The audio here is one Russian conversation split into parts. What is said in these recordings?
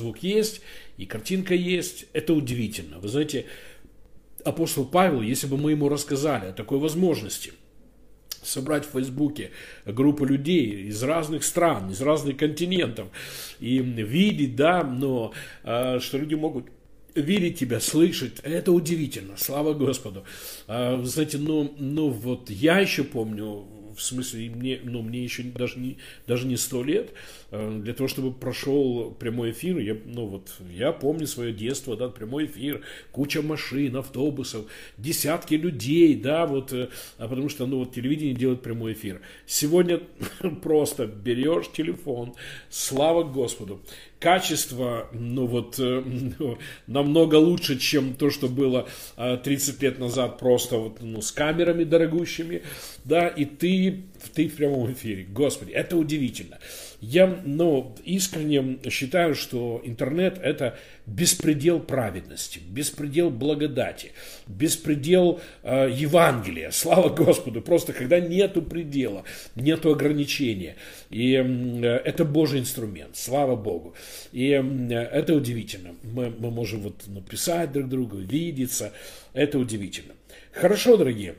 звук есть, и картинка есть. Это удивительно. Вы знаете, апостол Павел, если бы мы ему рассказали о такой возможности, собрать в Фейсбуке группу людей из разных стран, из разных континентов и видеть, да, но э, что люди могут видеть тебя, слышать, это удивительно, слава Господу. Э, знаете, ну, ну вот я еще помню, в смысле, мне, ну, мне еще даже не, даже не сто лет, э, для того, чтобы прошел прямой эфир, я, ну, вот, я помню свое детство, да, прямой эфир, куча машин, автобусов, десятки людей, да, вот, э, а потому что, ну, вот, телевидение делает прямой эфир. Сегодня просто берешь телефон, слава Господу, качество, ну вот, э, ну, намного лучше, чем то, что было 30 лет назад просто вот, ну, с камерами дорогущими, да, и ты, ты в прямом эфире. Господи, это удивительно. Я, ну, искренне считаю, что интернет – это беспредел праведности, беспредел благодати, беспредел э, Евангелия. Слава Господу! Просто когда нету предела, нету ограничения. И э, это Божий инструмент. Слава Богу. И э, это удивительно. Мы, мы можем вот написать друг другу, видеться. Это удивительно. Хорошо, дорогие.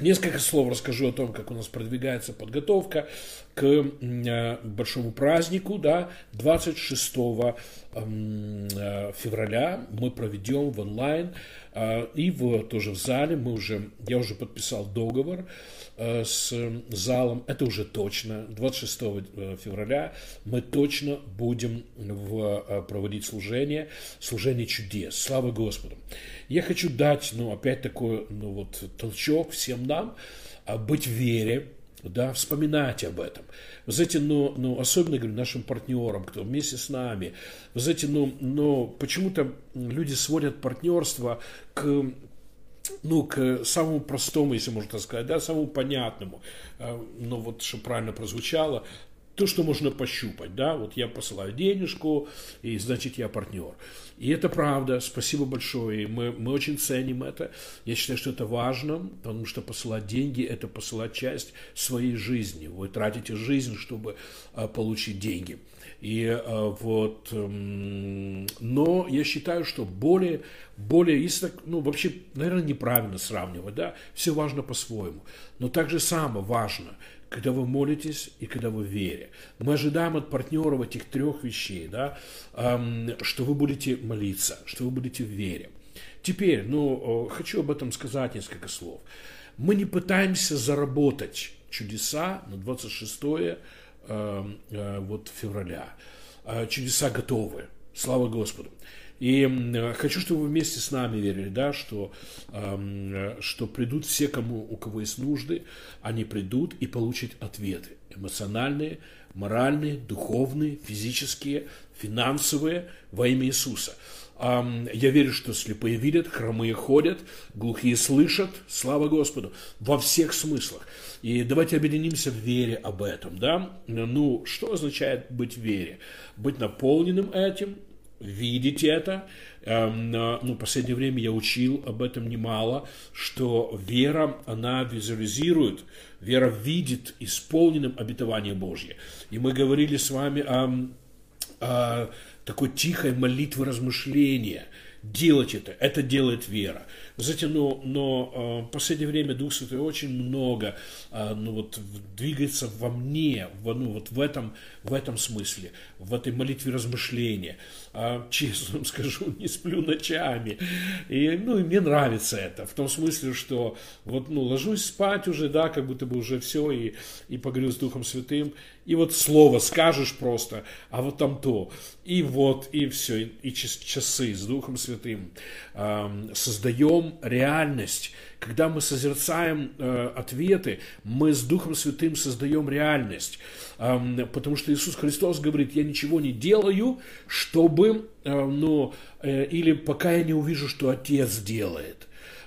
Несколько слов расскажу о том, как у нас продвигается подготовка к э, большому празднику, да, 26 эм, э, февраля мы проведем в онлайн э, и в, тоже в зале, мы уже, я уже подписал договор с залом, это уже точно, 26 февраля мы точно будем в, проводить служение, служение чудес, слава Господу. Я хочу дать, ну, опять такой, ну, вот, толчок всем нам, быть в вере, да, вспоминать об этом. Вы знаете, ну, ну, особенно, говорю, нашим партнерам, кто вместе с нами, вы знаете, ну, ну почему-то люди сводят партнерство к ну, к самому простому, если можно так сказать, да, самому понятному, а, ну, вот, что правильно прозвучало, то, что можно пощупать, да, вот я посылаю денежку, и значит я партнер. И это правда, спасибо большое, мы, мы очень ценим это. Я считаю, что это важно, потому что посылать деньги – это посылать часть своей жизни. Вы тратите жизнь, чтобы а, получить деньги. И а, вот, эм, но я считаю, что более, более, если ну, вообще, наверное, неправильно сравнивать, да, все важно по-своему. Но также само важно – когда вы молитесь и когда вы вере. Мы ожидаем от партнеров этих трех вещей, да, что вы будете молиться, что вы будете в вере. Теперь, ну, хочу об этом сказать несколько слов. Мы не пытаемся заработать чудеса на 26 э, вот, февраля. А чудеса готовы. Слава Господу. И хочу, чтобы вы вместе с нами верили, да, что, что придут все, кому, у кого есть нужды, они придут и получат ответы эмоциональные, моральные, духовные, физические, финансовые во имя Иисуса. Я верю, что слепые видят, хромые ходят, глухие слышат, слава Господу, во всех смыслах. И давайте объединимся в вере об этом, да? Ну, что означает быть в вере? Быть наполненным этим, видеть это. Эм, ну, в последнее время я учил об этом немало, что вера, она визуализирует, вера видит исполненным обетование Божье. И мы говорили с вами о, о такой тихой молитве размышления. Делать это, это делает вера. Знаете, но, но э, в последнее время Дух Святой очень много э, ну, вот, двигается во мне, в, ну, вот в этом, в этом смысле, в этой молитве размышления. А, честно вам скажу, не сплю ночами. И, ну, и мне нравится это, в том смысле, что вот, ну, ложусь спать уже, да, как будто бы уже все, и, и поговорю с Духом Святым, и вот слово скажешь просто, а вот там то, и вот, и все, и часы с Духом Святым. Создаем реальность. Когда мы созерцаем э, ответы, мы с Духом Святым создаем реальность. Потому что Иисус Христос говорит, я ничего не делаю, чтобы, э, ну, э, или пока я не увижу, что Отец делает.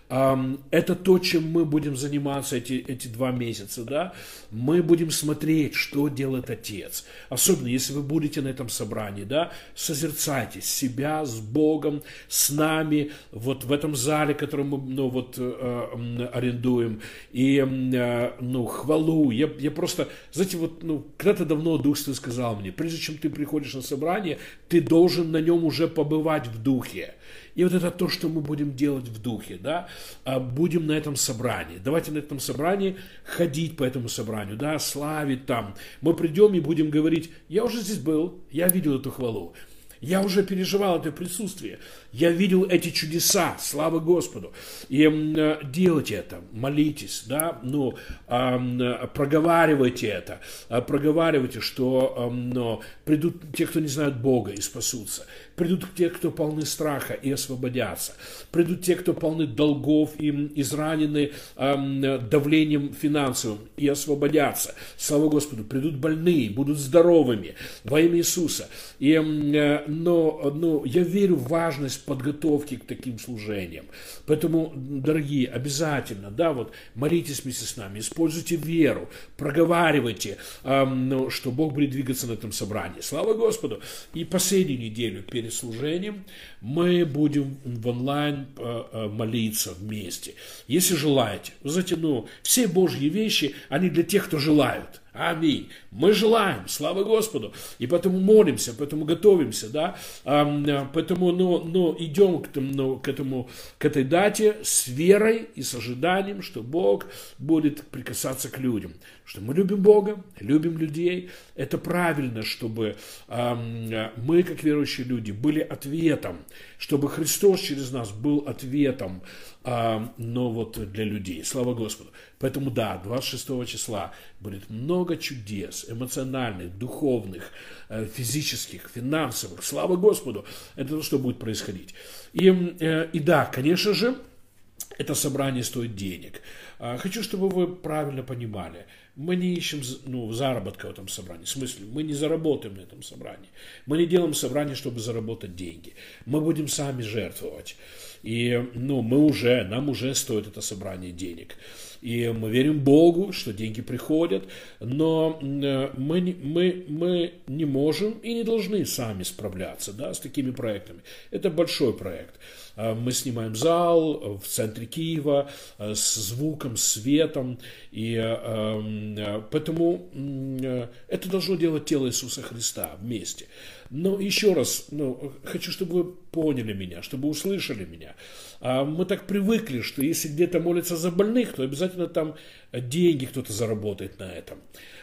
Это то, чем мы будем заниматься эти, эти два месяца, да. Мы будем смотреть, что делает Отец. Особенно, если вы будете на этом собрании, да, созерцайте себя с Богом, с нами, вот в этом зале, который мы, ну, вот, э, арендуем, и, э, ну, хвалу. Я, я просто, знаете, вот, ну, когда-то давно Дух Святой сказал мне, прежде чем ты приходишь на собрание, ты должен на нем уже побывать в духе. И вот это то, что мы будем делать в духе, да, а, будем на этом собрании. Давайте на этом собрании ходить по этому собранию, да, славить там. Мы придем и будем говорить, я уже здесь был, я видел эту хвалу. Я уже переживал это присутствие. Я видел эти чудеса, слава Господу. И э, делайте это, молитесь, да, ну, э, проговаривайте это, э, проговаривайте, что э, но придут те, кто не знают Бога и спасутся. Придут те, кто полны страха и освободятся. Придут те, кто полны долгов и изранены э, давлением финансовым и освободятся. Слава Господу. Придут больные, будут здоровыми во имя Иисуса. И, э, но, но я верю в важность подготовки к таким служениям. Поэтому, дорогие, обязательно, да, вот молитесь вместе с нами, используйте веру, проговаривайте, эм, что Бог будет двигаться на этом собрании. Слава Господу! И последнюю неделю перед служением мы будем в онлайн э, э, молиться вместе. Если желаете, вы знаете, ну, все Божьи вещи, они для тех, кто желают. Аминь. Мы желаем, слава Господу. И поэтому молимся, поэтому готовимся, да. Э, поэтому, ну, ну идем к, ну, к, этому, к этой дате с верой и с ожиданием, что Бог будет прикасаться к людям. Что мы любим Бога, любим людей. Это правильно, чтобы мы, как верующие люди, были ответом чтобы Христос через нас был ответом, но вот для людей. Слава Господу. Поэтому да, 26 числа будет много чудес, эмоциональных, духовных, э, физических, финансовых. Слава Господу. Это то, что будет происходить. И, э, и да, конечно же, это собрание стоит денег. А, хочу, чтобы вы правильно понимали. Мы не ищем ну, заработка в этом собрании. В смысле, мы не заработаем на этом собрании. Мы не делаем собрание, чтобы заработать деньги. Мы будем сами жертвовать. И ну, мы уже, нам уже стоит это собрание денег. И мы верим Богу, что деньги приходят, но э, мы, мы, мы не можем и не должны сами справляться да, с такими проектами. Это большой проект. А, мы снимаем зал в центре Киева э, с звуком, светом, и э, поэтому это должно делать тело Иисуса Христа вместе. Но еще раз, ну, хочу, чтобы вы поняли меня, чтобы услышали меня. А мы так привыкли, что если где-то молятся за больных, то обязательно там деньги кто-то заработает на этом.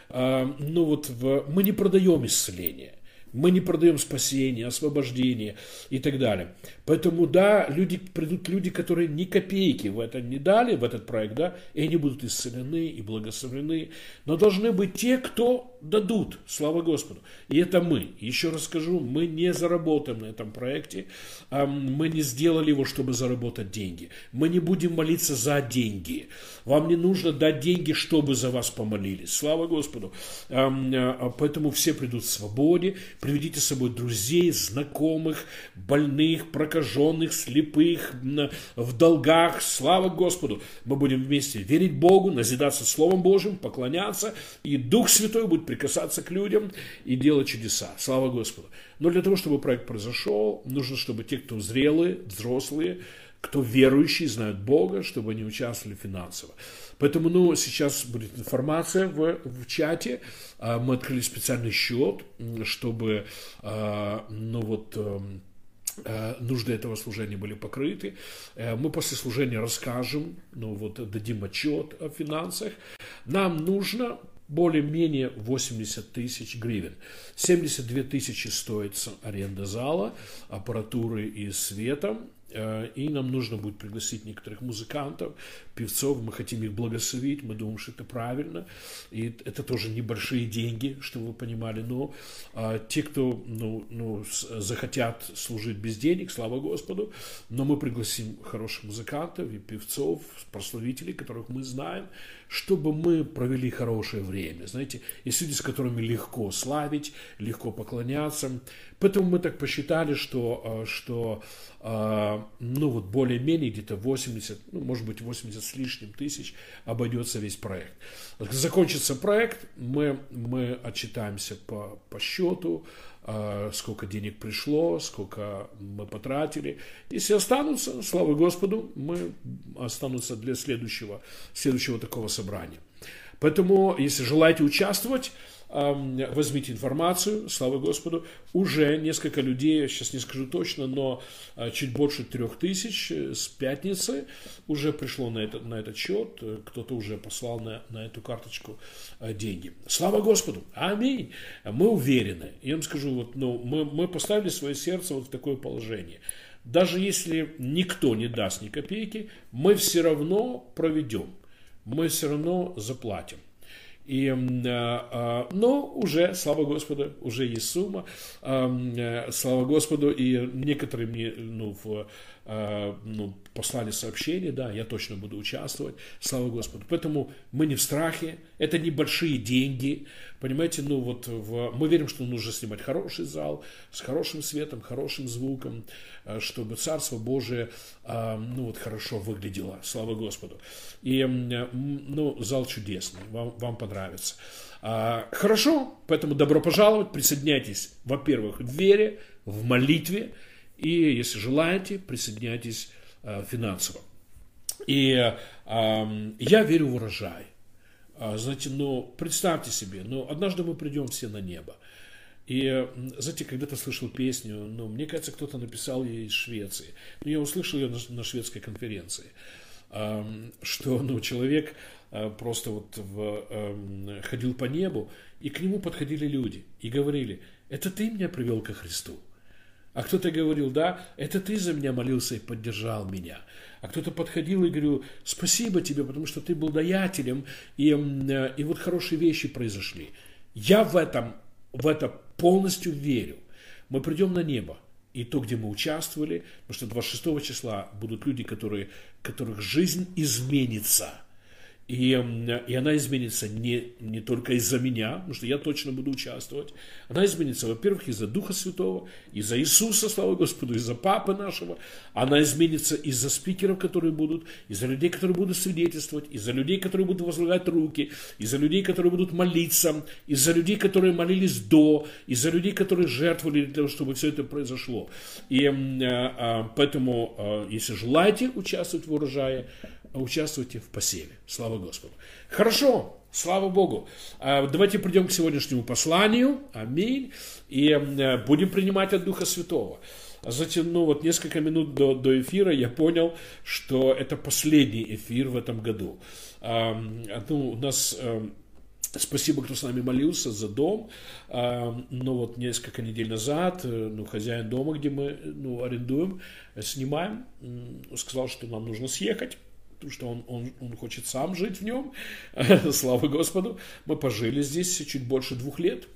А, ну вот в, мы не продаем исцеление. Мы не продаем спасение, освобождение и так далее. Поэтому, да, люди, придут люди, которые ни копейки в это не дали, в этот проект, да, и они будут исцелены и благословлены. Но должны быть те, кто дадут, слава Господу. И это мы. Еще раз скажу, мы не заработаем на этом проекте, мы не сделали его, чтобы заработать деньги. Мы не будем молиться за деньги. Вам не нужно дать деньги, чтобы за вас помолились. Слава Господу. А, поэтому все придут в свободе, приведите с собой друзей, знакомых, больных, прокаженных, слепых, в долгах. Слава Господу! Мы будем вместе верить Богу, назидаться Словом Божьим, поклоняться, и Дух Святой будет прикасаться к людям и делать чудеса. Слава Господу! Но для того, чтобы проект произошел, нужно, чтобы те, кто зрелые, взрослые, кто верующие, знают Бога, чтобы они участвовали финансово. Поэтому, ну, сейчас будет информация в, в чате. А, мы открыли специальный счет, чтобы, а, ну, вот, эм, нужды этого служения были покрыты. Э, мы после служения расскажем, ну вот дадим отчет о финансах. Нам нужно более-менее 80 тысяч гривен. 72 тысячи стоит аренда зала, аппаратуры и света. Э, и нам нужно будет пригласить некоторых музыкантов, певцов, мы хотим их благословить, мы думаем, что это правильно. И это тоже небольшие деньги, чтобы вы понимали. Но а, те, кто ну, ну, захотят служить без денег, слава Господу, но мы пригласим хороших музыкантов и певцов, прославителей, которых мы знаем, чтобы мы провели хорошее время. Знаете, есть люди, с которыми легко славить, легко поклоняться. Поэтому мы так посчитали, что, а, что а, ну вот более-менее где-то 80, ну может быть 80 с лишним тысяч обойдется весь проект. Закончится проект, мы, мы отчитаемся по, по счету, а, сколько денег пришло, сколько мы потратили. Если останутся, слава Господу, мы останутся для следующего, следующего такого собрания. Поэтому, если желаете участвовать, возьмите информацию, слава Господу, уже несколько людей, сейчас не скажу точно, но а, чуть больше трех тысяч э, с пятницы уже пришло на, этот на этот счет, э, кто-то уже послал на, на эту карточку э, деньги. Слава Господу! Аминь! Мы уверены, я вам скажу, вот, ну, мы, мы поставили свое сердце вот в такое положение. Даже если никто не даст ни копейки, мы все равно проведем, мы все равно заплатим. И, а, но уже, слава Господу, уже есть сумма, э, слава Господу, и некоторые мне ну, в ну, послали сообщение, да, я точно буду участвовать, слава Господу. Поэтому мы не в страхе, это небольшие деньги, понимаете, ну вот в, мы верим, что нужно снимать хороший зал с хорошим светом, хорошим звуком, чтобы Царство Божие, ну вот хорошо выглядело, слава Господу. И, ну, зал чудесный, вам, вам понравится. Хорошо, поэтому добро пожаловать, присоединяйтесь, во-первых, в вере, в молитве, и, если желаете, присоединяйтесь э, финансово. И э, я верю в урожай. А, знаете, но представьте себе, но однажды мы придем все на небо. И, знаете, когда-то слышал песню, ну, мне кажется, кто-то написал ее из Швеции. Но я услышал ее на, на шведской конференции, что, ну, человек э, просто вот в, ходил по небу, и к нему подходили люди и говорили, это ты меня привел ко Христу. А кто-то говорил, да, это ты за меня молился и поддержал меня. А кто-то подходил и говорил, спасибо тебе, потому что ты был даятелем, и, э, и вот хорошие вещи произошли. Я в этом, в это полностью верю. Мы придем на небо, и то, где мы участвовали, потому что 26 числа будут люди, которые, которых жизнь изменится – и, и она изменится не, не только из-за меня, потому что я точно буду участвовать. Она изменится, во-первых, из-за Духа Святого, из-за Иисуса, слава Господу, из-за Папы нашего. Она изменится из-за спикеров, которые будут, из-за людей, которые будут свидетельствовать, из-за людей, которые будут возлагать руки, из-за людей, которые будут молиться, из-за людей, которые молились до, из-за людей, которые жертвовали для того, чтобы все это произошло. И а, поэтому, а, если желаете участвовать в урожае, участвуйте в посеве. Слава Господу. Хорошо, слава Богу. А, давайте придем к сегодняшнему посланию. Аминь. И э, будем принимать от Духа Святого. Затем, ну вот несколько минут до, до эфира я понял, что это последний эфир в этом году. Ну, у нас Спасибо, кто с нами молился за дом. Но вот несколько недель назад, э, ну, хозяин дома, где мы ну, арендуем, снимаем, сказал, что нам нужно съехать потому что он, он, он хочет сам жить в нем, слава Господу. Мы пожили здесь чуть больше двух лет,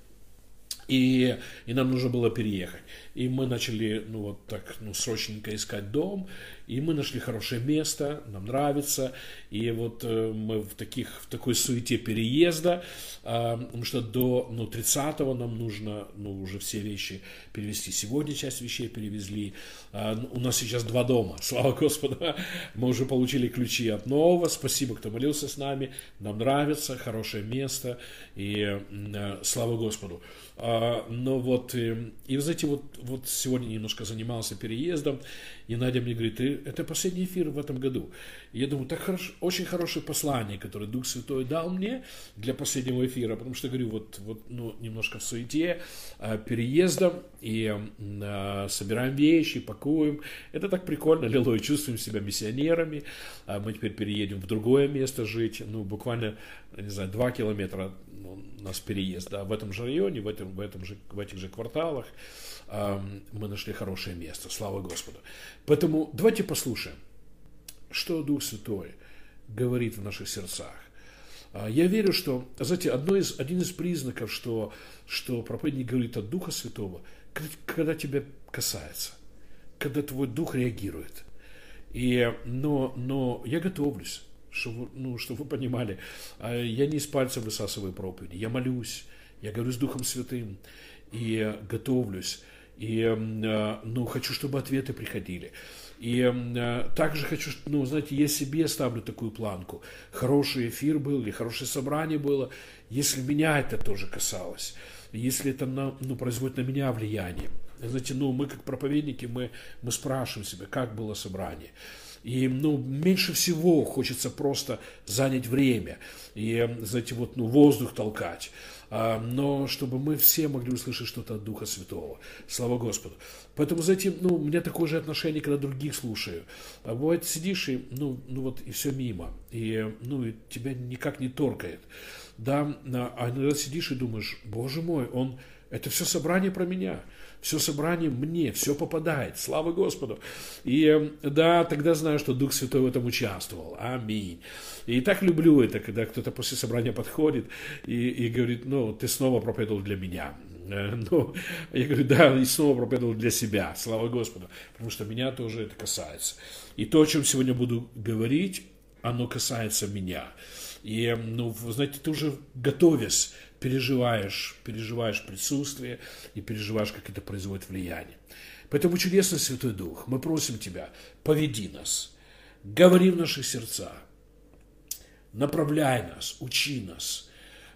и, и нам нужно было переехать. И мы начали, ну вот так, ну срочненько искать дом, и мы нашли хорошее место, нам нравится, и вот э, мы в, таких, в такой суете переезда, э, потому что до ну, 30-го нам нужно ну, уже все вещи перевезти. Сегодня часть вещей перевезли. Э, у нас сейчас два дома, слава Господу. Мы уже получили ключи от нового, спасибо, кто молился с нами, нам нравится, хорошее место, и э, слава Господу. Э, но вот, э, и вы знаете, вот вот сегодня немножко занимался переездом, и Надя мне говорит, это последний эфир в этом году. Я думаю, так хорошо, очень хорошее послание, которое Дух Святой дал мне для последнего эфира, потому что, говорю, вот, вот ну, немножко в суете, э, переездом, и э, собираем вещи, пакуем. Это так прикольно, лилой, чувствуем себя миссионерами. Э, мы теперь переедем в другое место жить, ну, буквально, не знаю, два километра у нас переезд, да, в этом же районе, в, этом, в, этом же, в этих же кварталах мы нашли хорошее место, слава Господу. Поэтому давайте послушаем, что Дух Святой говорит в наших сердцах. А, я верю, что, знаете, одно из, один из признаков, что, что проповедник говорит от Духа Святого, когда тебя касается, когда твой дух реагирует. И, но, но я готовлюсь, чтобы, ну, чтобы вы понимали, а, я не из пальца высасываю проповеди, я молюсь, я говорю с Духом Святым и готовлюсь и, э, ну, хочу, чтобы ответы приходили. И э, также хочу, ну, знаете, я себе ставлю такую планку. Хороший эфир был или хорошее собрание было, если меня это тоже касалось, если это на, ну, производит на меня влияние. Знаете, ну, мы как проповедники, мы, мы спрашиваем себя, как было собрание. И, ну, меньше всего хочется просто занять время и, знаете, вот, ну, воздух толкать. А, но чтобы мы все могли услышать что-то от Духа Святого. Слава Господу. Поэтому, знаете, ну, у меня такое же отношение, когда других слушаю. А бывает, сидишь и, ну, ну вот, и все мимо. И, ну, и тебя никак не торкает. Да, а иногда сидишь и думаешь, боже мой, он, это все собрание про меня все собрание мне, все попадает. Слава Господу. И эм, да, тогда знаю, что Дух Святой в этом участвовал. Аминь. И так люблю это, когда кто-то после собрания подходит и, и говорит, ну, ты снова проповедовал для меня. Э, ну, я говорю, да, и снова проповедовал для себя, слава Господу, потому что меня тоже это касается. И то, о чем сегодня буду говорить, оно касается меня. И, ну, знаете, ты уже готовясь переживаешь, переживаешь присутствие и переживаешь, как это производит влияние. Поэтому чудесный Святой Дух, мы просим Тебя, поведи нас, говори в наших сердцах, направляй нас, учи нас,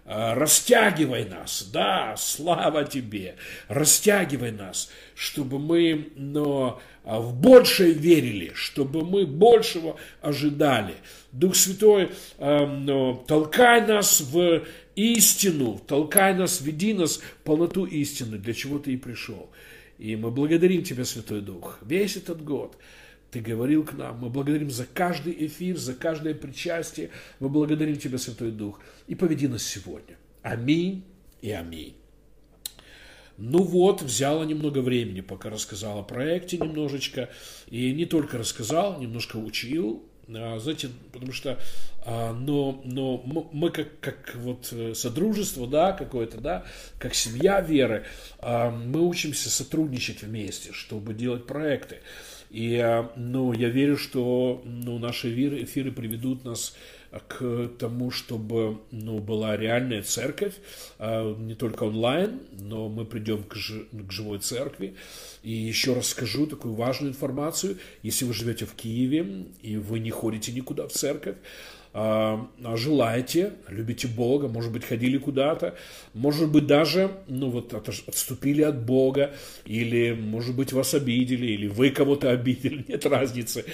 растягивай нас, да, слава Тебе, растягивай нас, чтобы мы но, а, в большее верили, чтобы мы большего ожидали. Дух Святой, а, но, толкай нас в истину, толкай нас, веди нас в полноту истины, для чего ты и пришел. И мы благодарим Тебя, Святой Дух, весь этот год Ты говорил к нам. Мы благодарим за каждый эфир, за каждое причастие. Мы благодарим Тебя, Святой Дух. И поведи нас сегодня. Аминь и аминь. Ну вот, взяла немного времени, пока рассказал о проекте немножечко. И не только рассказал, немножко учил, знаете, потому что, а, но, но мы как, как вот э, содружество, да, какое-то, да, как семья веры, а, мы учимся сотрудничать вместе, чтобы делать проекты. И, ну, я верю, что, ну, наши эфиры приведут нас к тому, чтобы ну, была реальная церковь, а, не только онлайн, но мы придем к, к живой церкви. И еще раз скажу такую важную информацию. Если вы живете в Киеве и вы не ходите никуда в церковь, желаете, любите Бога, может быть, ходили куда-то, может быть, даже ну, вот, отступили от Бога, или, может быть, вас обидели, или вы кого-то обидели, нет разницы.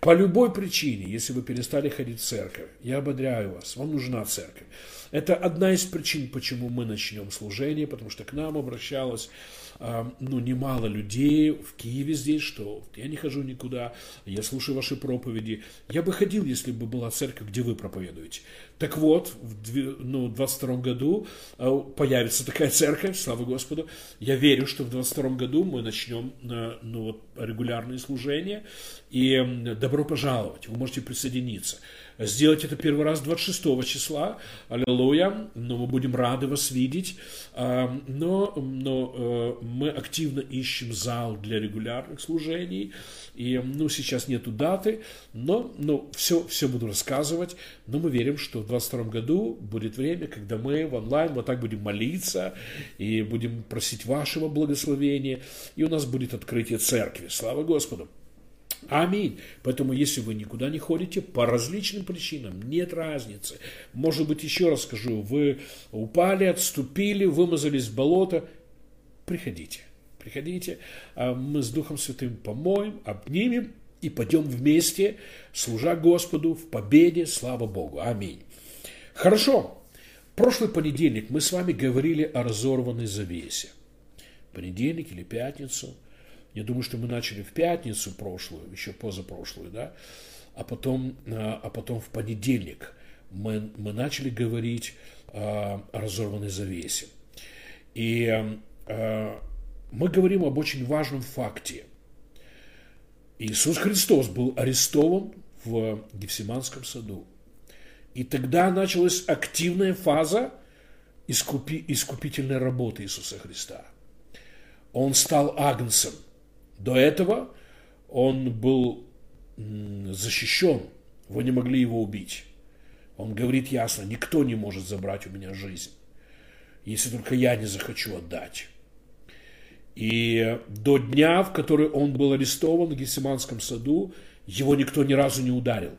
По любой причине, если вы перестали ходить в церковь, я ободряю вас, вам нужна церковь. Это одна из причин, почему мы начнем служение, потому что к нам обращалась ну, немало людей в Киеве здесь, что я не хожу никуда, я слушаю ваши проповеди. Я бы ходил, если бы была церковь, где вы проповедуете. Так вот, в ну, 22 году а, появится такая церковь, слава Господу. Я верю, что в 22 году мы начнем ну, вот, регулярные служения. И добро пожаловать, вы можете присоединиться сделать это первый раз 26 числа. Аллилуйя. Но мы будем рады вас видеть. А, но, но э, мы активно ищем зал для регулярных служений. И ну, сейчас нету даты, но, но все, все буду рассказывать. Но мы верим, что в 2022 году будет время, когда мы в онлайн вот так будем молиться и будем просить вашего благословения. И у нас будет открытие церкви. Слава Господу! Аминь. Поэтому, если вы никуда не ходите, по различным причинам, нет разницы. Может быть, еще раз скажу, вы упали, отступили, вымазались в болото, приходите. Приходите, а мы с Духом Святым помоем, обнимем и пойдем вместе, служа Господу в победе, слава Богу. Аминь. Хорошо. Прошлый понедельник мы с вами говорили о разорванной завесе. Понедельник или пятницу – я думаю, что мы начали в пятницу прошлую, еще позапрошлую, да, а потом, а, а потом в понедельник мы, мы начали говорить о разорванной завесе. И а, мы говорим об очень важном факте. Иисус Христос был арестован в Гефсиманском саду. И тогда началась активная фаза искупи, искупительной работы Иисуса Христа. Он стал агнцем – до этого он был защищен, вы не могли его убить. Он говорит ясно, никто не может забрать у меня жизнь, если только я не захочу отдать. И до дня, в который он был арестован в Гессиманском саду, его никто ни разу не ударил.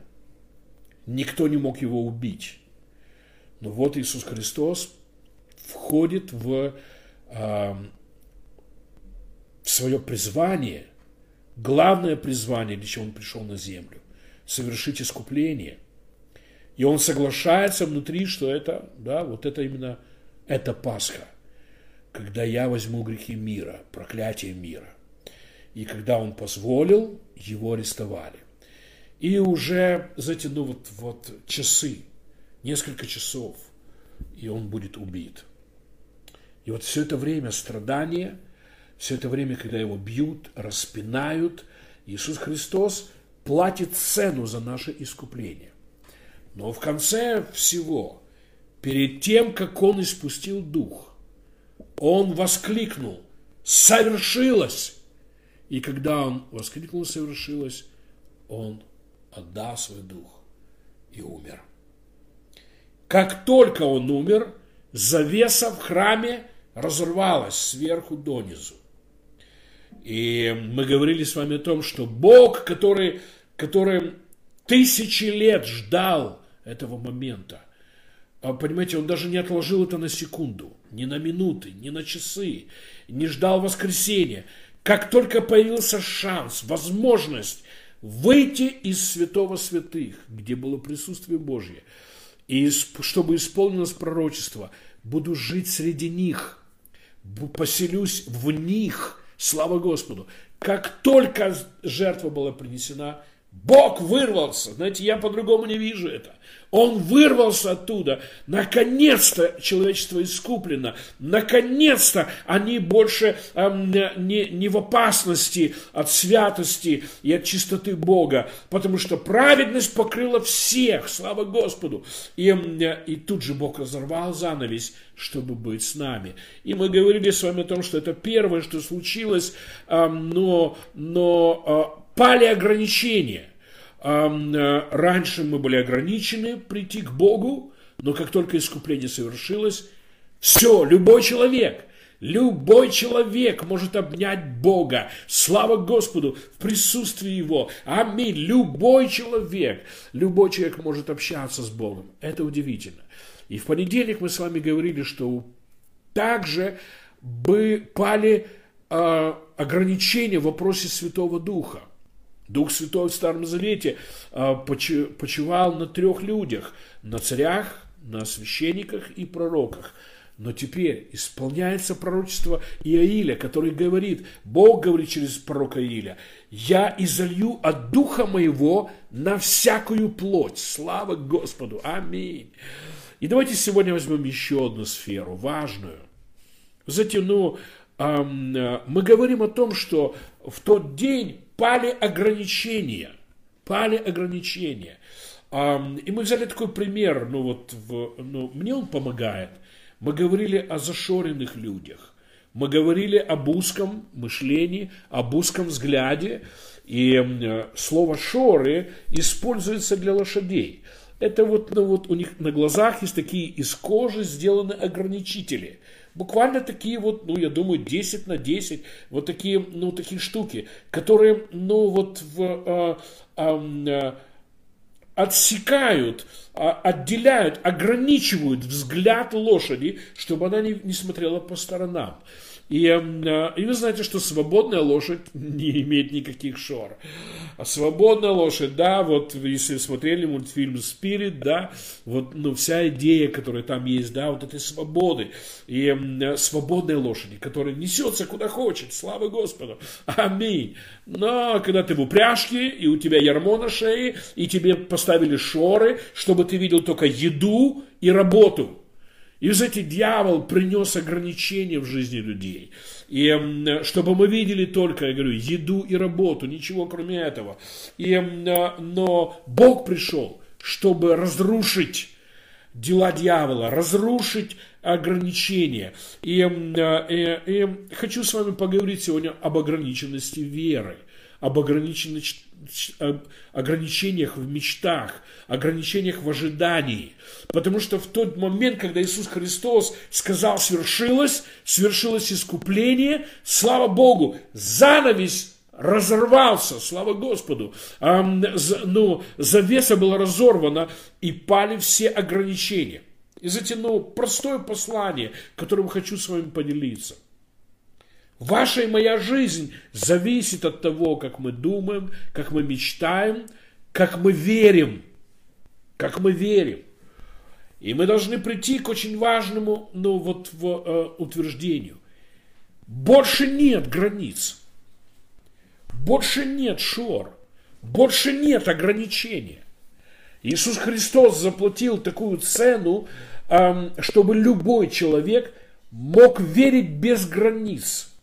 Никто не мог его убить. Но вот Иисус Христос входит в, в свое призвание, главное призвание, для чего он пришел на землю, совершить искупление. И он соглашается внутри, что это, да, вот это именно, это Пасха, когда я возьму грехи мира, проклятие мира. И когда он позволил, его арестовали. И уже, знаете, ну вот, вот часы, несколько часов, и он будет убит. И вот все это время страдания, все это время, когда его бьют, распинают, Иисус Христос платит цену за наше искупление. Но в конце всего, перед тем, как он испустил дух, он воскликнул «Совершилось!» И когда он воскликнул «Совершилось!», он отдал свой дух и умер. Как только он умер, завеса в храме разорвалась сверху донизу. И мы говорили с вами о том, что Бог, который, который тысячи лет ждал этого момента, а, понимаете, он даже не отложил это на секунду, ни на минуты, ни на часы, не ждал воскресения. Как только появился шанс, возможность выйти из святого святых, где было присутствие Божье, и чтобы исполнилось пророчество, буду жить среди них, поселюсь в них, слава Господу. Как только жертва была принесена, Бог вырвался. Знаете, я по-другому не вижу это. Он вырвался оттуда. Наконец-то человечество искуплено. Наконец-то они больше эм, не, не в опасности от святости и от чистоты Бога. Потому что праведность покрыла всех. Слава Господу. И, эм, и тут же Бог разорвал занавес, чтобы быть с нами. И мы говорили с вами о том, что это первое, что случилось, эм, но, но э, пали ограничения. Э, раньше мы были ограничены прийти к Богу, но как только искупление совершилось, все, любой человек, любой человек может обнять Бога. Слава Господу в присутствии Его. Аминь. Любой человек, любой человек может общаться с Богом. Это удивительно. И в понедельник мы с вами говорили, что также бы пали э, ограничения в вопросе Святого Духа. Дух Святой в Старом Завете а, почивал на трех людях, на царях, на священниках и пророках. Но теперь исполняется пророчество Иаиля, который говорит, Бог говорит через пророка Иаиля, «Я изолью от духа моего на всякую плоть». Слава Господу! Аминь! И давайте сегодня возьмем еще одну сферу, важную. Затем, ну, мы говорим о том, что в тот день пали ограничения. Пали ограничения. И мы взяли такой пример, ну вот, в, ну, мне он помогает. Мы говорили о зашоренных людях. Мы говорили об узком мышлении, об узком взгляде. И слово «шоры» используется для лошадей. Это вот, ну, вот у них на глазах есть такие из кожи сделаны ограничители – Буквально такие вот, ну, я думаю, 10 на 10, вот такие, ну, такие штуки, которые, ну, вот в, а, а, отсекают, а, отделяют, ограничивают взгляд лошади, чтобы она не, не смотрела по сторонам. И, э, и вы знаете, что свободная лошадь не имеет никаких шор. А свободная лошадь, да, вот если смотрели мультфильм «Спирит», да, вот ну, вся идея, которая там есть, да, вот этой свободы. И э, свободной лошади, которая несется куда хочет, слава Господу, аминь. Но когда ты в упряжке, и у тебя ярмо на шее, и тебе поставили шоры, чтобы ты видел только еду и работу – и, знаете, дьявол принес ограничения в жизни людей. И чтобы мы видели только, я говорю, еду и работу, ничего кроме этого. И, но Бог пришел, чтобы разрушить дела дьявола, разрушить ограничения. И, и, и хочу с вами поговорить сегодня об ограниченности веры, об ограниченности, ограничениях в мечтах, ограничениях в ожидании. Потому что в тот момент, когда Иисус Христос сказал «свершилось», свершилось искупление, слава Богу, занавес разорвался, слава Господу. Ну, завеса была разорвана, и пали все ограничения. И ну, простое послание, которым хочу с вами поделиться. Ваша и моя жизнь зависит от того, как мы думаем, как мы мечтаем, как мы верим. Как мы верим. И мы должны прийти к очень важному ну, вот, в, э, утверждению. Больше нет границ. Больше нет шор. Больше нет ограничения. Иисус Христос заплатил такую цену, э, чтобы любой человек мог верить без границ.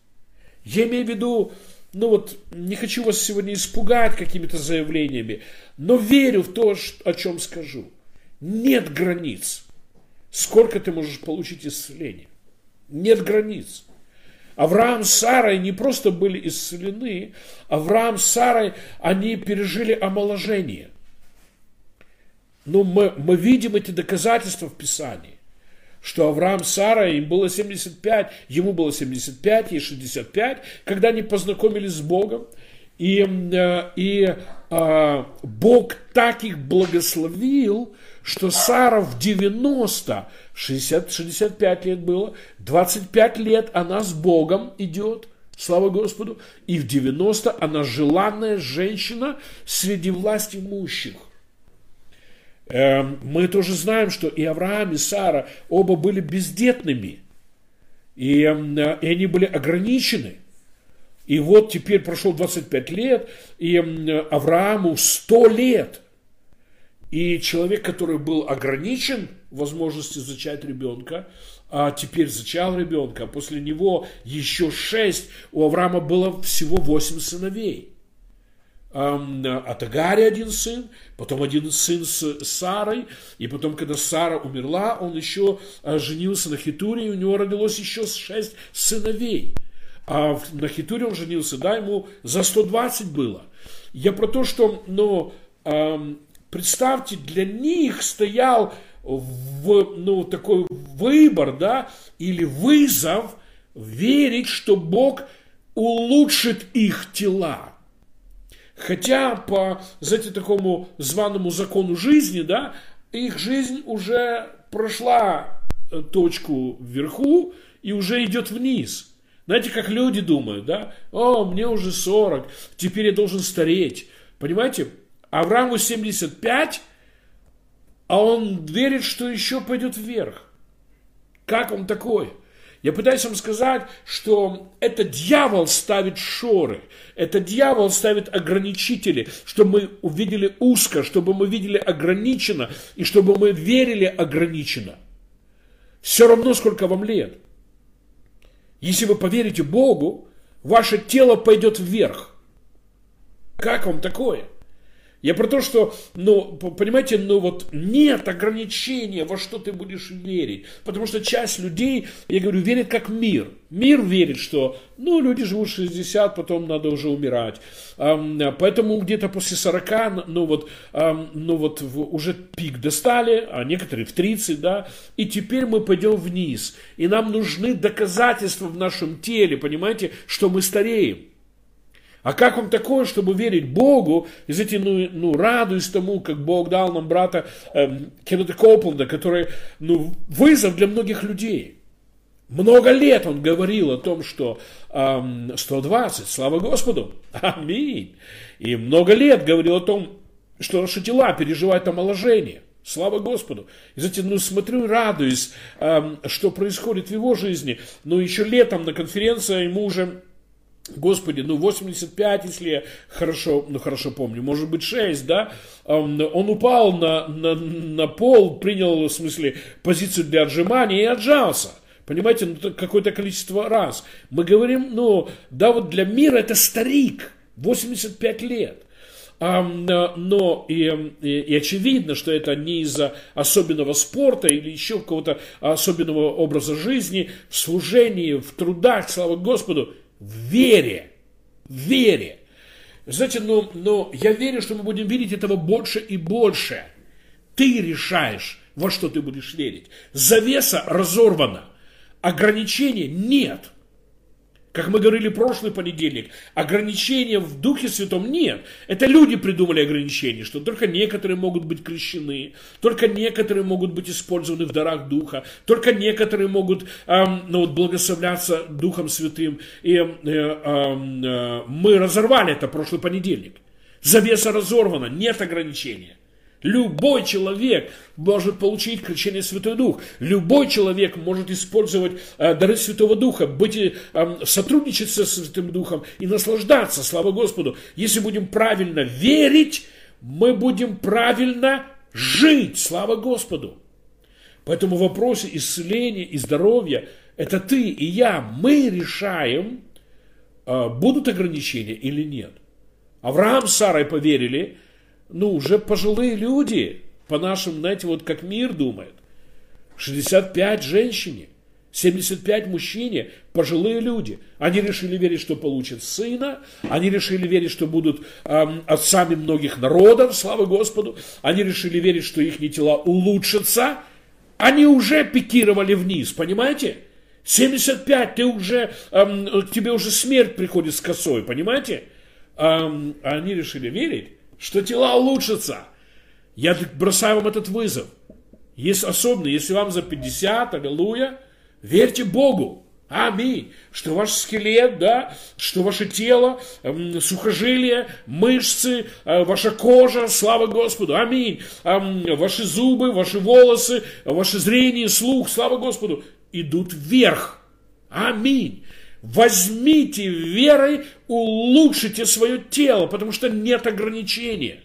Я имею в виду, ну вот, не хочу вас сегодня испугать какими-то заявлениями, но верю в то, о чем скажу. Нет границ. Сколько ты можешь получить исцеления? Нет границ. Авраам с Сарой не просто были исцелены, Авраам с Сарой, они пережили омоложение. Но мы, мы видим эти доказательства в Писании что Авраам, Сара, им было 75, ему было 75, ей 65, когда они познакомились с Богом. И, э, и а, Бог так их благословил, что Сара в 90, 60, 65 лет было, 25 лет она с Богом идет, слава Господу, и в 90 она желанная женщина среди власть имущих. Эм, мы тоже знаем, что и Авраам, и Сара оба были бездетными. И, эм, и они были ограничены. И вот теперь прошло 25 лет, и эм, Аврааму 100 лет. И человек, который был ограничен в возможности зачать ребенка, а теперь зачал ребенка, а после него еще шесть, у Авраама было всего восемь сыновей от Агари один сын, потом один сын с Сарой, и потом, когда Сара умерла, он еще а, женился на Хитуре, и у него родилось еще шесть сыновей. А на Хитуре он женился, да, ему за 120 было. Я про то, что, ну, представьте, для них стоял в, ну, такой выбор, да, или вызов верить, что Бог улучшит их тела. Хотя по, знаете, такому званому закону жизни, да, их жизнь уже прошла э, точку вверху и уже идет вниз. Знаете, как люди думают, да? О, мне уже 40, теперь я должен стареть. Понимаете? Аврааму 75, а он верит, что еще пойдет вверх. Как он такой? Я пытаюсь вам сказать, что это дьявол ставит шоры, это дьявол ставит ограничители, чтобы мы увидели узко, чтобы мы видели ограниченно, и чтобы мы верили ограниченно. Все равно, сколько вам лет. Если вы поверите Богу, ваше тело пойдет вверх. Как вам такое? Я про то, что, ну, понимаете, ну вот нет ограничения, во что ты будешь верить. Потому что часть людей, я говорю, верит как мир. Мир верит, что, ну, люди живут 60, потом надо уже умирать. Поэтому где-то после 40, ну вот, ну вот уже пик достали, а некоторые в 30, да, и теперь мы пойдем вниз. И нам нужны доказательства в нашем теле, понимаете, что мы стареем. А как вам такое, чтобы верить Богу, и знаете, ну, ну радуюсь тому, как Бог дал нам брата э, Кеннета Копланда, который, ну, вызов для многих людей. Много лет он говорил о том, что э, 120, слава Господу, аминь. И много лет говорил о том, что наши тела переживают омоложение. Слава Господу. И знаете, ну смотрю, радуюсь, э, что происходит в его жизни. Но еще летом на конференции ему уже Господи, ну 85, если я хорошо, ну хорошо помню, может быть 6, да, он упал на, на, на пол, принял, в смысле, позицию для отжимания и отжался. Понимаете, ну, какое-то количество раз. Мы говорим, ну, да, вот для мира это старик, 85 лет. А, но и, и, и очевидно, что это не из-за особенного спорта или еще какого-то особенного образа жизни, в служении, в трудах, слава Господу, в вере, в вере. Знаете, но, но я верю, что мы будем видеть этого больше и больше. Ты решаешь, во что ты будешь верить. Завеса разорвана. Ограничений нет. Как мы говорили прошлый понедельник, ограничения в Духе Святом нет. Это люди придумали ограничения, что только некоторые могут быть крещены, только некоторые могут быть использованы в дарах Духа, только некоторые могут эм, ну, вот, благословляться Духом Святым. И э, э, э, мы разорвали это прошлый понедельник. Завеса разорвана, нет ограничения. Любой человек может получить крещение Святой Дух. Любой человек может использовать э, дары Святого Духа, быть, э, сотрудничать со Святым Духом и наслаждаться, слава Господу. Если будем правильно верить, мы будем правильно жить, слава Господу. Поэтому в вопросе исцеления и здоровья это ты и я, мы решаем, э, будут ограничения или нет. Авраам с Сарой поверили – ну, уже пожилые люди, по нашим, знаете, вот как мир думает. 65 женщине, 75 мужчине, пожилые люди. Они решили верить, что получат сына, они решили верить, что будут эм, отцами многих народов, слава Господу, они решили верить, что их тела улучшатся, они уже пикировали вниз, понимаете? 75, ты уже, эм, тебе уже смерть приходит с косой, понимаете? Эм, они решили верить, что тела улучшатся. Я бросаю вам этот вызов. Есть особенно, если вам за 50, аллилуйя, верьте Богу. Аминь. Что ваш скелет, да, что ваше тело, э, сухожилия, мышцы, э, ваша кожа, слава Господу. Аминь. Э, ваши зубы, ваши волосы, ваше зрение, слух, слава Господу, идут вверх. Аминь. Возьмите верой, улучшите свое тело, потому что нет ограничения.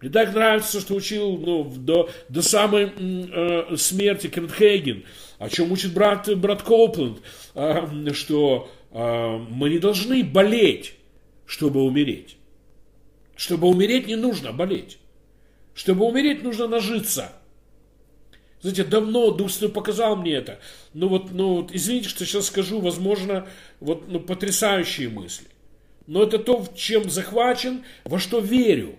Мне так нравится, что учил ну, до, до самой э, смерти Кеннет Хейген, о чем учит брат, брат Копленд, э, что э, мы не должны болеть, чтобы умереть. Чтобы умереть не нужно болеть. Чтобы умереть нужно нажиться – знаете, давно Дух Святой показал мне это. Ну вот, ну вот, извините, что сейчас скажу, возможно, вот, ну, потрясающие мысли. Но это то, чем захвачен, во что верю.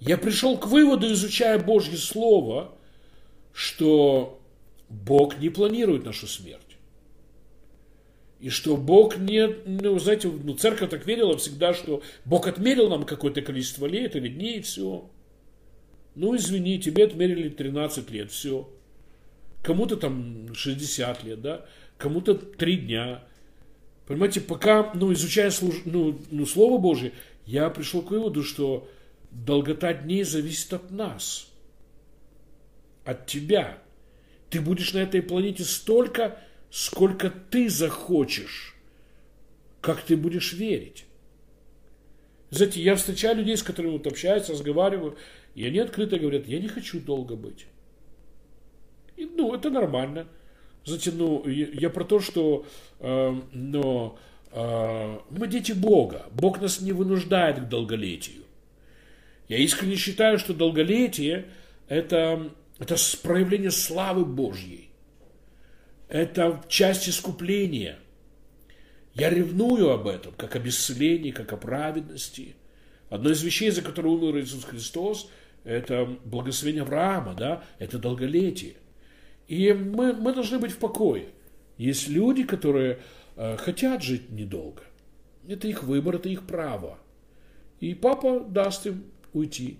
Я пришел к выводу, изучая Божье Слово, что Бог не планирует нашу смерть. И что Бог не, ну, знаете, ну, церковь так верила всегда, что Бог отмерил нам какое-то количество лет или дней, и все. Ну, извини, тебе отмерили 13 лет, все. Кому-то там 60 лет, да, кому-то 3 дня. Понимаете, пока, ну, изучая служ... ну, ну, Слово Божье, я пришел к выводу, что долгота дней зависит от нас, от тебя. Ты будешь на этой планете столько, сколько ты захочешь, как ты будешь верить. Знаете, я встречаю людей, с которыми вот общаюсь, разговариваю, и они открыто говорят, я не хочу долго быть. И, ну, это нормально. Знаете, ну, я, я про то, что э, но, э, мы дети Бога. Бог нас не вынуждает к долголетию. Я искренне считаю, что долголетие это, это проявление славы Божьей. Это часть искупления. Я ревную об этом, как о исцелении, как о праведности. Одно из вещей, за которое умер Иисус Христос, это благословение Авраама, да, это долголетие. И мы, мы должны быть в покое. Есть люди, которые э, хотят жить недолго. Это их выбор, это их право. И папа даст им уйти.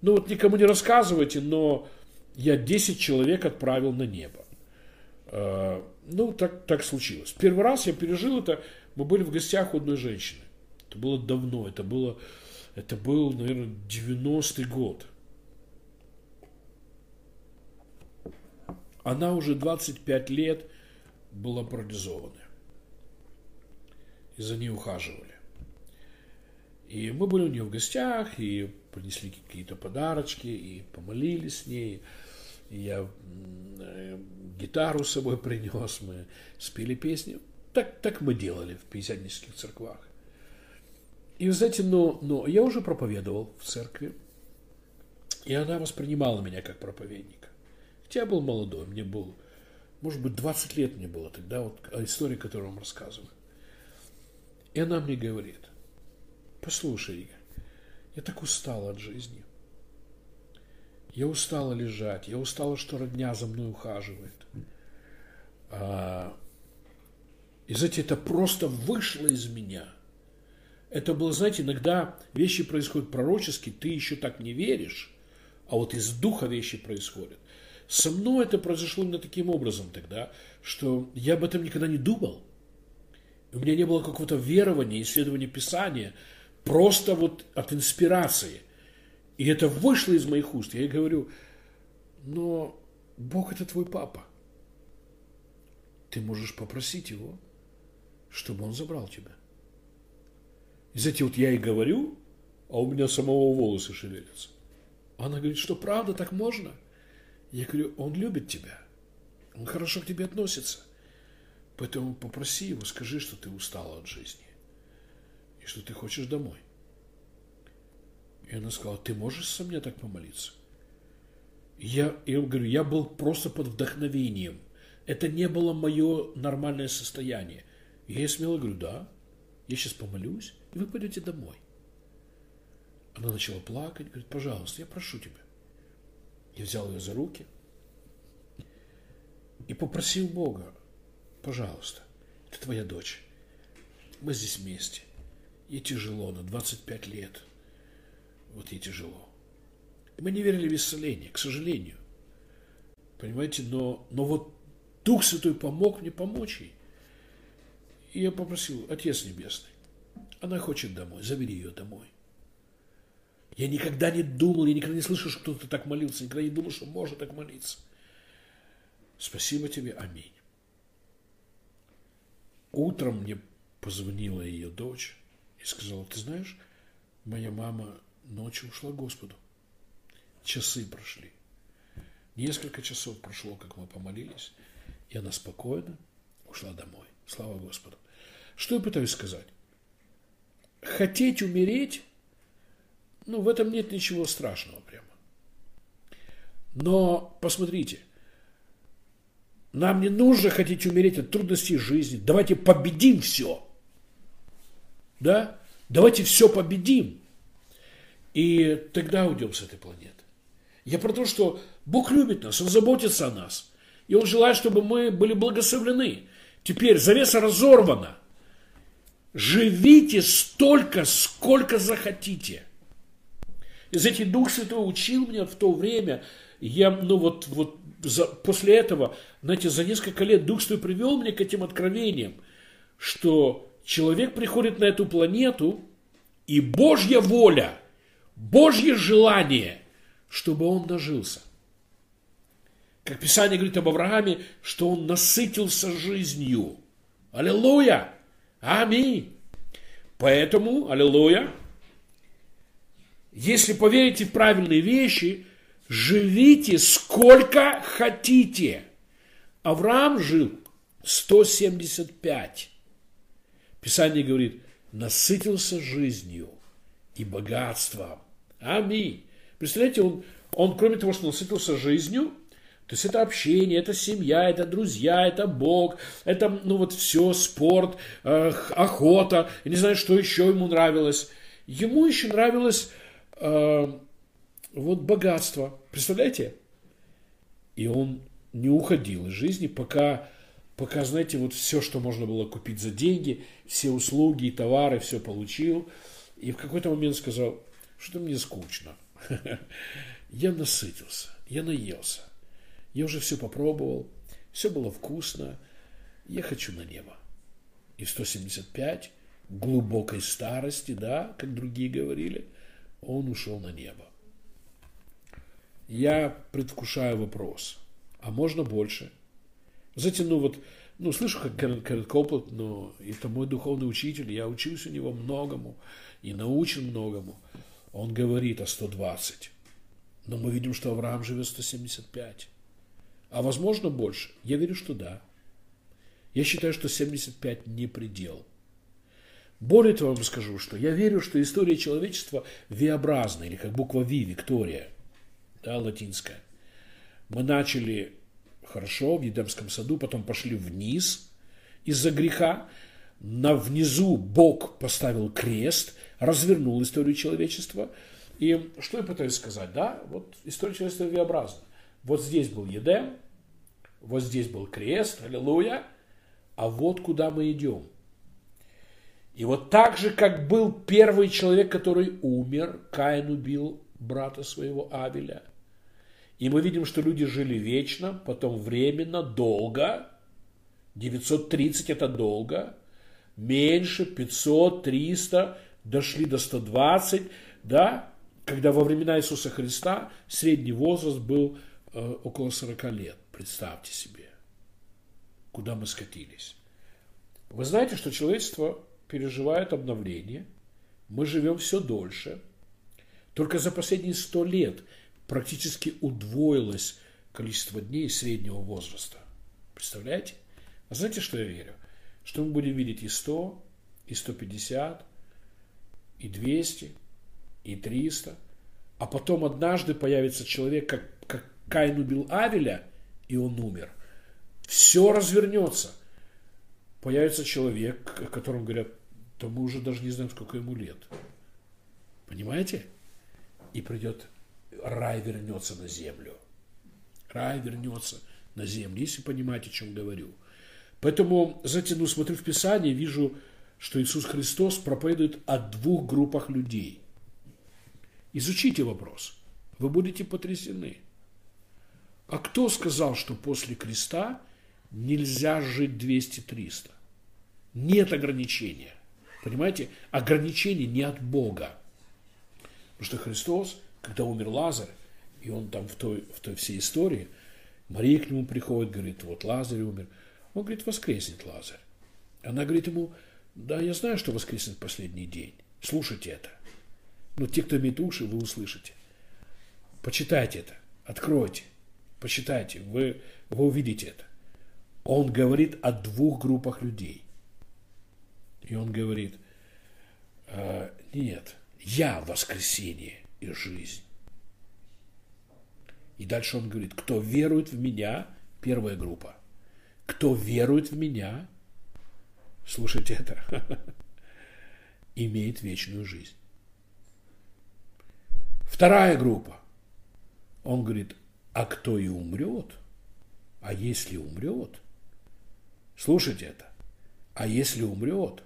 Ну вот никому не рассказывайте, но я 10 человек отправил на небо. Э, ну, так, так случилось. Первый раз я пережил это, мы были в гостях у одной женщины. Это было давно, это было это был, наверное, 90-й год. Она уже 25 лет была парализована. И за ней ухаживали. И мы были у нее в гостях, и принесли какие-то подарочки, и помолились с ней. Я э, гитару с собой принес, мы спели песни. Так, так мы делали в пятидесятнических церквах. И, вы знаете, но, но я уже проповедовал в церкви, и она воспринимала меня как проповедника. Хотя я был молодой, мне был, может быть, 20 лет мне было тогда, вот история, которую вам рассказываю. И она мне говорит, послушай, Игорь, я так устала от жизни. Я устала лежать, я устала, что родня за мной ухаживает. А, и знаете, это просто вышло из меня. Это было, знаете, иногда вещи происходят пророчески, ты еще так не веришь, а вот из духа вещи происходят. Со мной это произошло именно таким образом тогда, что я об этом никогда не думал. У меня не было какого-то верования, исследования Писания, просто вот от инспирации. И это вышло из моих уст. Я говорю, но Бог это твой папа. Ты можешь попросить его, чтобы он забрал тебя. И знаете, вот я и говорю, а у меня самого волосы шевелятся. Она говорит, что правда, так можно? Я говорю, он любит тебя. Он хорошо к тебе относится. Поэтому попроси его, скажи, что ты устала от жизни. И что ты хочешь домой. И она сказала, ты можешь со мной так помолиться? Я, я говорю, я был просто под вдохновением. Это не было мое нормальное состояние. И я смело говорю, да, я сейчас помолюсь, и вы пойдете домой. Она начала плакать, говорит, пожалуйста, я прошу тебя. Я взял ее за руки и попросил Бога, пожалуйста, это твоя дочь. Мы здесь вместе. Ей тяжело, на 25 лет. Вот ей тяжело. Мы не верили в исцеление, к сожалению. Понимаете, но, но вот Дух Святой помог мне помочь ей. И я попросил, Отец Небесный, она хочет домой, забери ее домой. Я никогда не думал, я никогда не слышал, что кто-то так молился, никогда не думал, что можно так молиться. Спасибо тебе, аминь. Утром мне позвонила ее дочь и сказала, ты знаешь, моя мама ночью ушла к Господу. Часы прошли. Несколько часов прошло, как мы помолились, и она спокойно ушла домой. Слава Господу. Что я пытаюсь сказать? Хотеть умереть, ну, в этом нет ничего страшного прямо. Но посмотрите, нам не нужно хотеть умереть от трудностей жизни. Давайте победим все. Да? Давайте все победим. И тогда уйдем с этой планеты. Я про то, что Бог любит нас, Он заботится о нас. И Он желает, чтобы мы были благословлены. Теперь завеса разорвана. Живите столько, сколько захотите. Знаете, Дух Святой учил меня в то время, я, ну вот, вот за, после этого, знаете, за несколько лет Дух Святой привел меня к этим откровениям, что человек приходит на эту планету, и Божья воля, Божье желание, чтобы он дожился. Как Писание говорит об Аврааме, что он насытился жизнью. Аллилуйя! Аминь! Поэтому, аллилуйя, если поверите в правильные вещи, живите сколько хотите. Авраам жил 175. Писание говорит, насытился жизнью и богатством. Аминь. Представляете, он, он кроме того, что насытился жизнью, то есть это общение, это семья, это друзья, это Бог, это, ну вот все, спорт, э, охота, я не знаю, что еще ему нравилось. Ему еще нравилось э, вот богатство. Представляете? И он не уходил из жизни, пока, пока, знаете, вот все, что можно было купить за деньги, все услуги и товары, все получил. И в какой-то момент сказал, что мне скучно. Я насытился, я наелся. Я уже все попробовал, все было вкусно. Я хочу на небо. И 175 глубокой старости, да, как другие говорили, он ушел на небо я предвкушаю вопрос. А можно больше? Знаете, ну вот, ну, слышу, как Кэрен, Кэрен Коплот, но это мой духовный учитель, я учился у него многому и научен многому. Он говорит о 120. Но мы видим, что Авраам живет 175. А возможно больше? Я верю, что да. Я считаю, что 75 не предел. Более того, вам скажу, что я верю, что история человечества V-образна, или как буква V, Виктория – да, латинская. Мы начали хорошо в Едемском саду, потом пошли вниз из-за греха, на внизу Бог поставил крест, развернул историю человечества. И что я пытаюсь сказать, да? Вот история человечества V-образна. Вот здесь был Едем, вот здесь был крест, аллилуйя, а вот куда мы идем. И вот так же, как был первый человек, который умер, Каин убил брата своего Авеля. И мы видим, что люди жили вечно, потом временно, долго. 930 это долго. Меньше, 500, 300, дошли до 120, да, когда во времена Иисуса Христа средний возраст был около 40 лет. Представьте себе, куда мы скатились. Вы знаете, что человечество переживает обновление. Мы живем все дольше. Только за последние 100 лет практически удвоилось количество дней среднего возраста. Представляете? А знаете, что я верю? Что мы будем видеть и 100, и 150, и 200, и 300. А потом однажды появится человек, как Каин убил Авеля, и он умер. Все развернется. Появится человек, о котором говорят, то мы уже даже не знаем, сколько ему лет. Понимаете? И придет, рай вернется на землю. Рай вернется на землю, если понимаете, о чем говорю. Поэтому, знаете, ну, смотрю в Писании, вижу, что Иисус Христос проповедует о двух группах людей. Изучите вопрос. Вы будете потрясены. А кто сказал, что после креста нельзя жить 200-300? Нет ограничения. Понимаете, ограничение не от Бога. Потому что Христос, когда умер Лазарь, и он там в той, в той всей истории, Мария к нему приходит, говорит, вот Лазарь умер. Он говорит, воскреснет Лазарь. Она говорит ему, да, я знаю, что воскреснет последний день. Слушайте это. Но те, кто имеет уши, вы услышите. Почитайте это, откройте, почитайте, вы, вы увидите это. Он говорит о двух группах людей. И он говорит, «А, нет, я воскресение и жизнь. И дальше он говорит, кто верует в меня, первая группа, кто верует в меня, слушайте это, имеет вечную жизнь. Вторая группа, он говорит, а кто и умрет, а если умрет, слушайте это, а если умрет,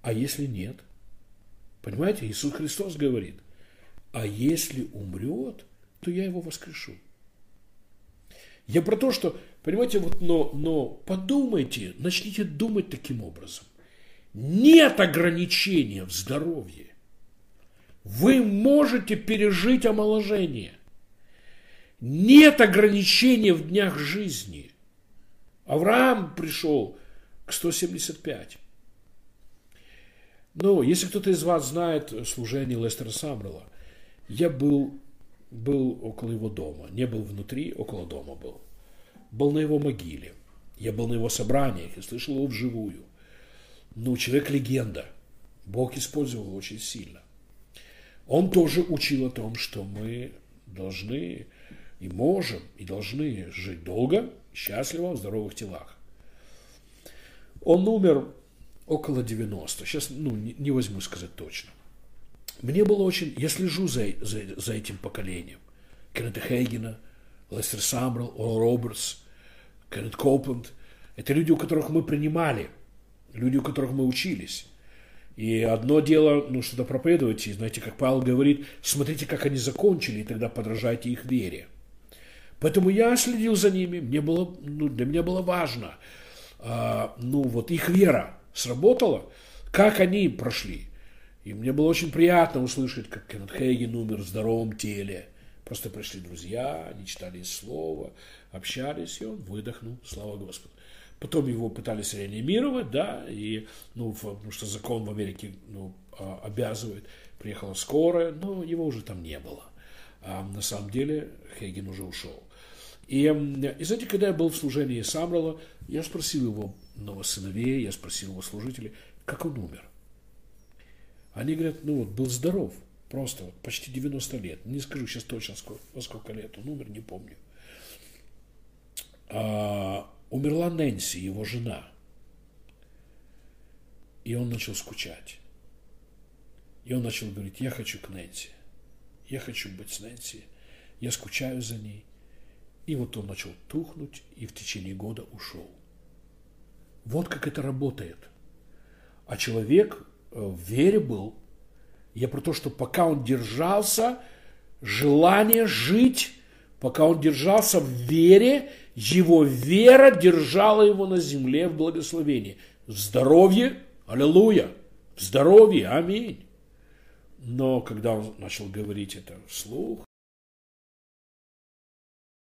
а если нет? Понимаете, Иисус Христос говорит, а если умрет, то я его воскрешу. Я про то, что, понимаете, вот, но, но подумайте, начните думать таким образом. Нет ограничения в здоровье. Вы можете пережить омоложение. Нет ограничения в днях жизни. Авраам пришел к 175. Ну, если кто-то из вас знает служение Лестера Самрела, я был, был около его дома. Не был внутри, около дома был. Был на его могиле. Я был на его собраниях и слышал его вживую. Ну, человек-легенда. Бог использовал его очень сильно. Он тоже учил о том, что мы должны и можем, и должны жить долго, счастливо, в здоровых телах. Он умер около 90. Сейчас ну, не, не возьму сказать точно. Мне было очень... Я слежу за, за, за этим поколением. Кеннета Хейгена, Лестер Самрел, Ол Робертс, Кеннет Копленд. Это люди, у которых мы принимали, люди, у которых мы учились. И одно дело, ну, что-то проповедовать, и, знаете, как Павел говорит, смотрите, как они закончили, и тогда подражайте их вере. Поэтому я следил за ними, мне было, ну, для меня было важно, а, ну, вот их вера, сработало, как они прошли. И мне было очень приятно услышать, как Кеннет Хейген умер в здоровом теле. Просто пришли друзья, они читали слово, общались, и он выдохнул, слава Господу. Потом его пытались реанимировать, да, и, ну, потому что закон в Америке ну, а, обязывает. Приехала скорая, но его уже там не было. А на самом деле Хейген уже ушел. И, и знаете, когда я был в служении Самрала, я спросил его, новых сыновей, я спросил его служителей, как он умер. Они говорят, ну вот, был здоров, просто вот, почти 90 лет. Не скажу сейчас точно, сколько, во сколько лет он умер, не помню. А, умерла Нэнси, его жена. И он начал скучать. И он начал говорить, я хочу к Нэнси. Я хочу быть с Нэнси. Я скучаю за ней. И вот он начал тухнуть и в течение года ушел. Вот как это работает. А человек э, в вере был. Я про то, что пока он держался, желание жить, пока он держался в вере, его вера держала его на земле в благословении. В здоровье, аллилуйя, в здоровье, аминь. Но когда он начал говорить это вслух,